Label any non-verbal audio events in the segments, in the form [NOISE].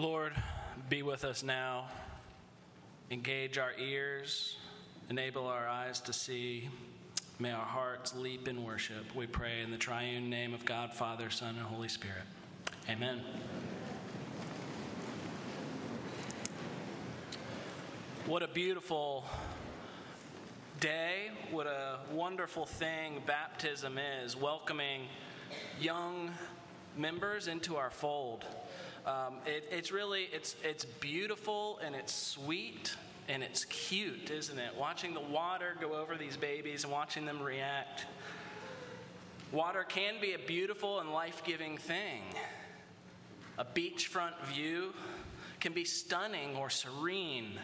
Lord, be with us now. Engage our ears, enable our eyes to see. May our hearts leap in worship. We pray in the triune name of God, Father, Son, and Holy Spirit. Amen. What a beautiful day. What a wonderful thing baptism is, welcoming young members into our fold. Um, it, it's really it's it's beautiful and it's sweet and it's cute, isn't it? Watching the water go over these babies and watching them react. Water can be a beautiful and life-giving thing. A beachfront view can be stunning or serene.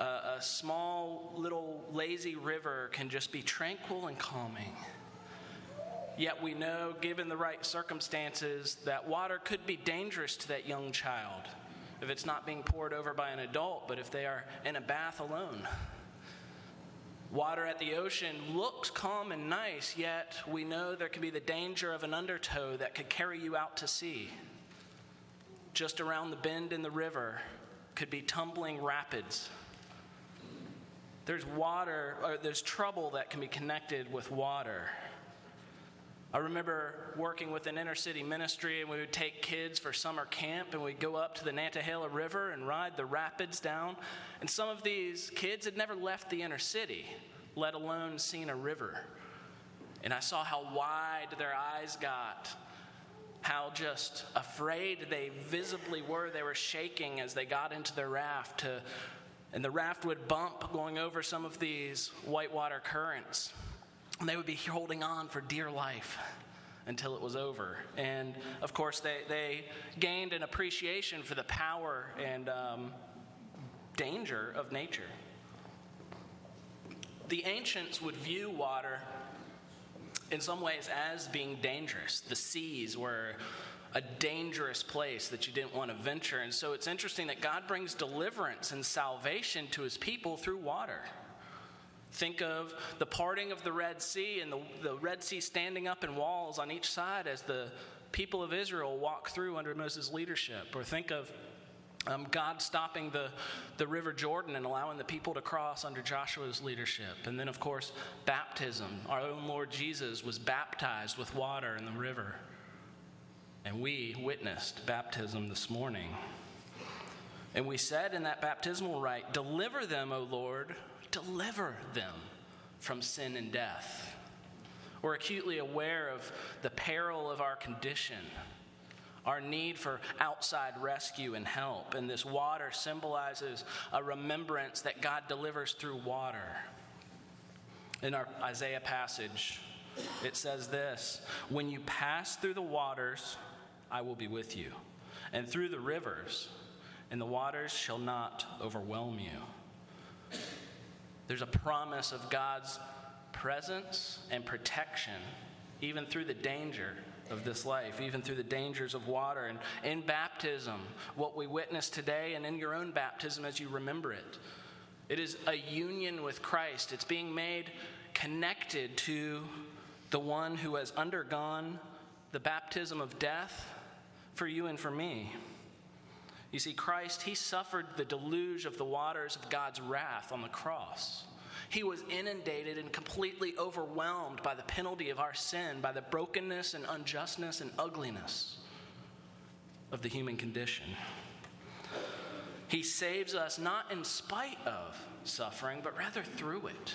Uh, a small little lazy river can just be tranquil and calming. Yet we know, given the right circumstances, that water could be dangerous to that young child if it's not being poured over by an adult, but if they are in a bath alone. Water at the ocean looks calm and nice, yet we know there can be the danger of an undertow that could carry you out to sea. Just around the bend in the river could be tumbling rapids. There's water, or there's trouble that can be connected with water. I remember working with an inner city ministry, and we would take kids for summer camp, and we'd go up to the Nantahala River and ride the rapids down. And some of these kids had never left the inner city, let alone seen a river. And I saw how wide their eyes got, how just afraid they visibly were. They were shaking as they got into their raft, to, and the raft would bump going over some of these whitewater currents. And they would be holding on for dear life until it was over. And of course, they, they gained an appreciation for the power and um, danger of nature. The ancients would view water in some ways as being dangerous. The seas were a dangerous place that you didn't want to venture. And so it's interesting that God brings deliverance and salvation to his people through water. Think of the parting of the Red Sea and the, the Red Sea standing up in walls on each side as the people of Israel walk through under Moses' leadership. Or think of um, God stopping the, the River Jordan and allowing the people to cross under Joshua's leadership. And then, of course, baptism. Our own Lord Jesus was baptized with water in the river. And we witnessed baptism this morning. And we said in that baptismal rite, Deliver them, O Lord, deliver them from sin and death. We're acutely aware of the peril of our condition, our need for outside rescue and help. And this water symbolizes a remembrance that God delivers through water. In our Isaiah passage, it says this When you pass through the waters, I will be with you, and through the rivers, and the waters shall not overwhelm you. There's a promise of God's presence and protection, even through the danger of this life, even through the dangers of water. And in baptism, what we witness today, and in your own baptism as you remember it, it is a union with Christ. It's being made connected to the one who has undergone the baptism of death for you and for me. You see, Christ, he suffered the deluge of the waters of God's wrath on the cross. He was inundated and completely overwhelmed by the penalty of our sin, by the brokenness and unjustness and ugliness of the human condition. He saves us not in spite of suffering, but rather through it.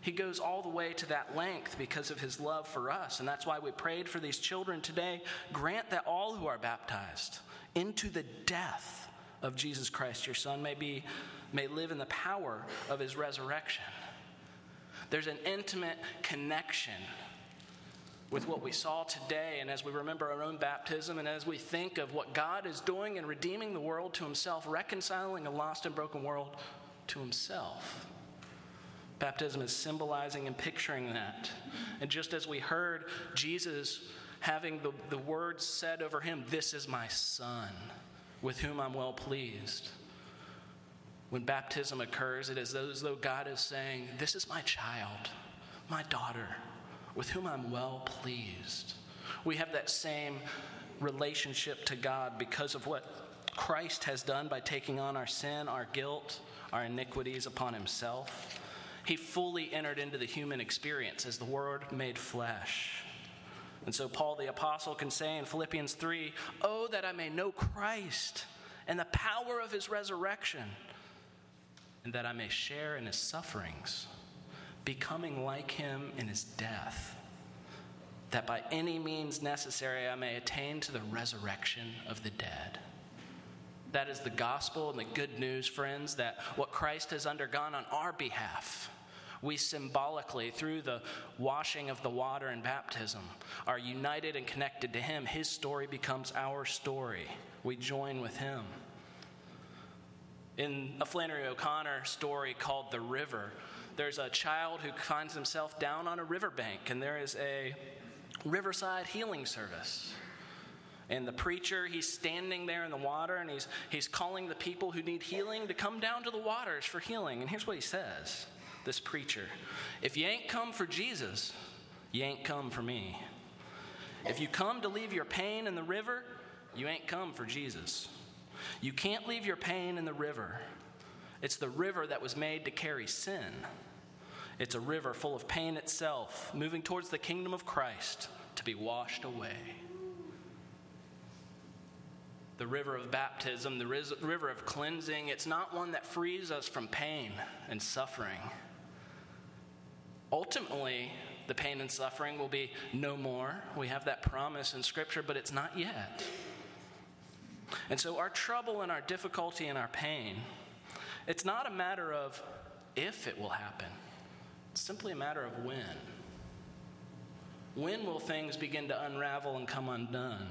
He goes all the way to that length because of his love for us. And that's why we prayed for these children today. Grant that all who are baptized into the death of Jesus Christ, your Son, may, be, may live in the power of his resurrection. There's an intimate connection with what we saw today, and as we remember our own baptism, and as we think of what God is doing in redeeming the world to himself, reconciling a lost and broken world to himself. Baptism is symbolizing and picturing that. And just as we heard Jesus having the, the words said over him, This is my son, with whom I'm well pleased. When baptism occurs, it is as though God is saying, This is my child, my daughter, with whom I'm well pleased. We have that same relationship to God because of what Christ has done by taking on our sin, our guilt, our iniquities upon himself. He fully entered into the human experience as the Word made flesh. And so, Paul the Apostle can say in Philippians 3 Oh, that I may know Christ and the power of his resurrection, and that I may share in his sufferings, becoming like him in his death, that by any means necessary I may attain to the resurrection of the dead. That is the gospel and the good news, friends, that what Christ has undergone on our behalf, we symbolically, through the washing of the water and baptism, are united and connected to Him. His story becomes our story. We join with Him. In a Flannery O'Connor story called The River, there's a child who finds himself down on a riverbank, and there is a riverside healing service. And the preacher, he's standing there in the water and he's, he's calling the people who need healing to come down to the waters for healing. And here's what he says this preacher If you ain't come for Jesus, you ain't come for me. If you come to leave your pain in the river, you ain't come for Jesus. You can't leave your pain in the river. It's the river that was made to carry sin. It's a river full of pain itself, moving towards the kingdom of Christ to be washed away the river of baptism, the river of cleansing, it's not one that frees us from pain and suffering. Ultimately, the pain and suffering will be no more. We have that promise in Scripture, but it's not yet. And so, our trouble and our difficulty and our pain, it's not a matter of if it will happen, it's simply a matter of when. When will things begin to unravel and come undone?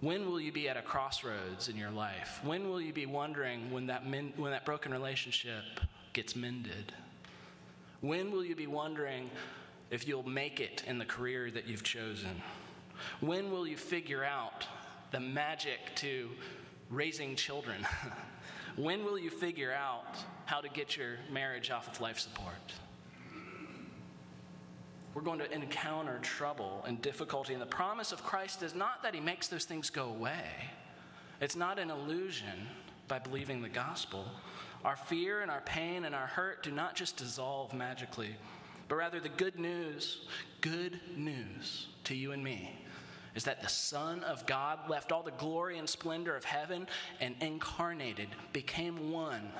When will you be at a crossroads in your life? When will you be wondering when that, min- when that broken relationship gets mended? When will you be wondering if you'll make it in the career that you've chosen? When will you figure out the magic to raising children? [LAUGHS] when will you figure out how to get your marriage off of life support? we're going to encounter trouble and difficulty. And the promise of Christ is not that he makes those things go away, it's not an illusion by believing the gospel. Our fear and our pain and our hurt do not just dissolve magically, but rather the good news, good news to you and me is that the Son of God left all the glory and splendor of heaven and incarnated, became one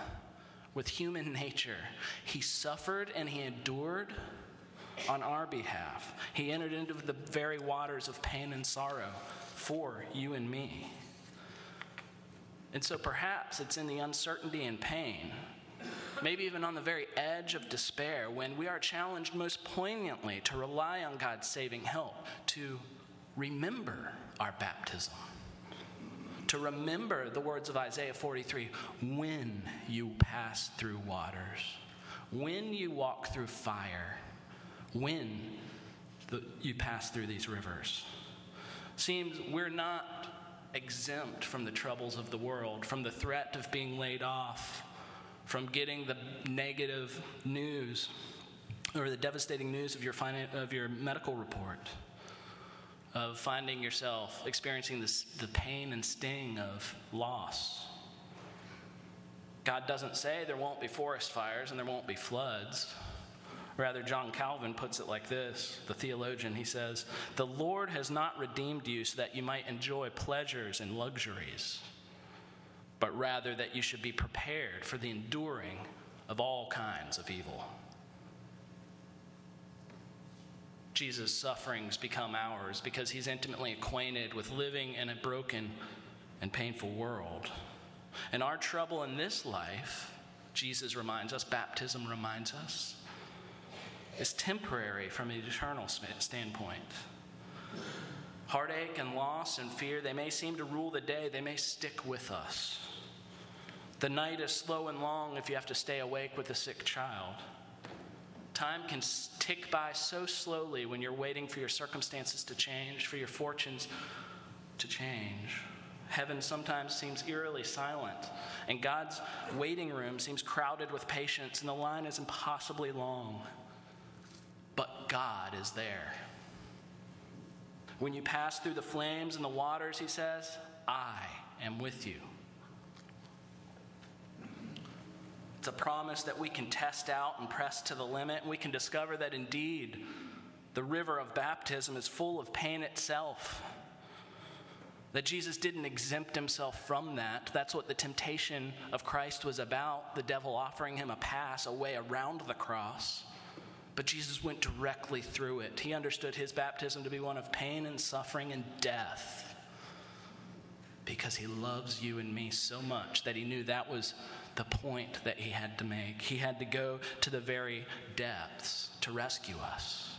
with human nature. He suffered and he endured on our behalf. He entered into the very waters of pain and sorrow for you and me. And so perhaps it's in the uncertainty and pain, maybe even on the very edge of despair, when we are challenged most poignantly to rely on God's saving help, to remember our baptism. To remember the words of Isaiah 43 when you pass through waters, when you walk through fire, when the, you pass through these rivers. Seems we're not exempt from the troubles of the world, from the threat of being laid off, from getting the negative news or the devastating news of your, of your medical report, of finding yourself experiencing this, the pain and sting of loss. God doesn't say there won't be forest fires and there won't be floods. Rather, John Calvin puts it like this the theologian, he says, The Lord has not redeemed you so that you might enjoy pleasures and luxuries, but rather that you should be prepared for the enduring of all kinds of evil. Jesus' sufferings become ours because he's intimately acquainted with living in a broken and painful world. And our trouble in this life, Jesus reminds us, baptism reminds us, is temporary from an eternal standpoint. Heartache and loss and fear, they may seem to rule the day, they may stick with us. The night is slow and long if you have to stay awake with a sick child. Time can tick by so slowly when you're waiting for your circumstances to change, for your fortunes to change. Heaven sometimes seems eerily silent, and God's waiting room seems crowded with patients, and the line is impossibly long but God is there. When you pass through the flames and the waters, he says, I am with you. It's a promise that we can test out and press to the limit. And we can discover that indeed the river of baptism is full of pain itself. That Jesus didn't exempt himself from that. That's what the temptation of Christ was about the devil offering him a pass, a way around the cross. But Jesus went directly through it. He understood his baptism to be one of pain and suffering and death because he loves you and me so much that he knew that was the point that he had to make. He had to go to the very depths to rescue us.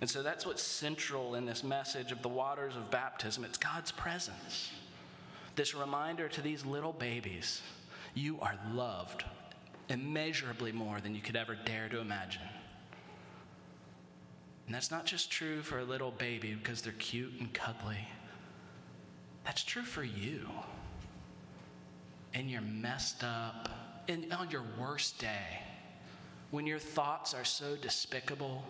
And so that's what's central in this message of the waters of baptism it's God's presence. This reminder to these little babies you are loved immeasurably more than you could ever dare to imagine. And that's not just true for a little baby because they're cute and cuddly. That's true for you. And you're messed up, and on your worst day, when your thoughts are so despicable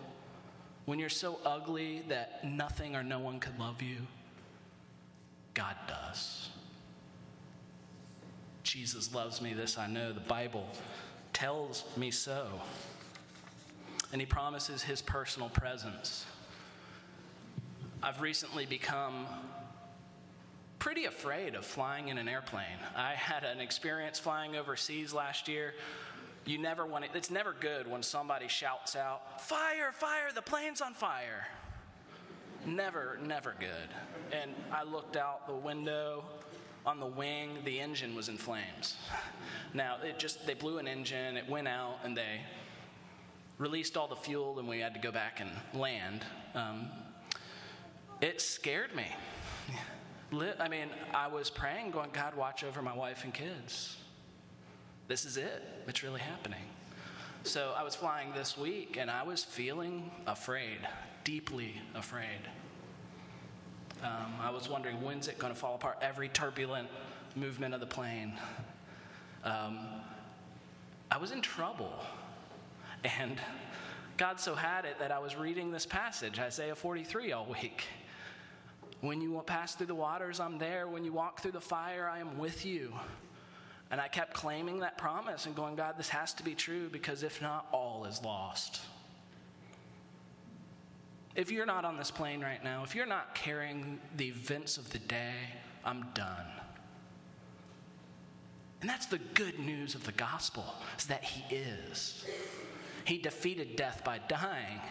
when you're so ugly that nothing or no one could love you, God does. Jesus loves me, this I know. The Bible tells me so. And he promises his personal presence. I've recently become pretty afraid of flying in an airplane. I had an experience flying overseas last year you never want it, it's never good when somebody shouts out, Fire, fire, the plane's on fire. Never, never good. And I looked out the window on the wing, the engine was in flames. Now, it just, they blew an engine, it went out, and they released all the fuel, and we had to go back and land. Um, it scared me. I mean, I was praying, going, God, watch over my wife and kids. This is it. It's really happening. So I was flying this week and I was feeling afraid, deeply afraid. Um, I was wondering when's it going to fall apart? Every turbulent movement of the plane. Um, I was in trouble. And God so had it that I was reading this passage, Isaiah 43, all week. When you pass through the waters, I'm there. When you walk through the fire, I am with you. And I kept claiming that promise and going, God, this has to be true because if not, all is lost. If you're not on this plane right now, if you're not carrying the events of the day, I'm done. And that's the good news of the gospel, is that he is. He defeated death by dying.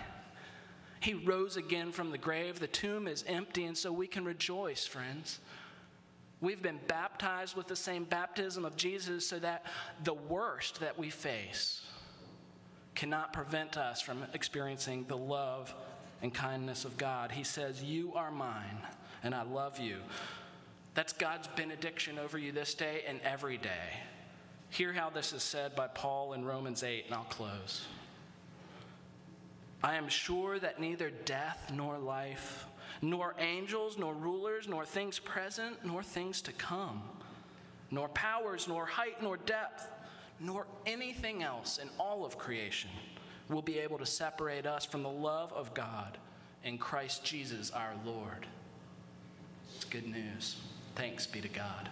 He rose again from the grave. The tomb is empty, and so we can rejoice, friends. We've been baptized with the same baptism of Jesus so that the worst that we face cannot prevent us from experiencing the love and kindness of God. He says, You are mine, and I love you. That's God's benediction over you this day and every day. Hear how this is said by Paul in Romans 8, and I'll close. I am sure that neither death nor life nor angels, nor rulers, nor things present, nor things to come, nor powers, nor height, nor depth, nor anything else in all of creation will be able to separate us from the love of God in Christ Jesus our Lord. It's good news. Thanks be to God.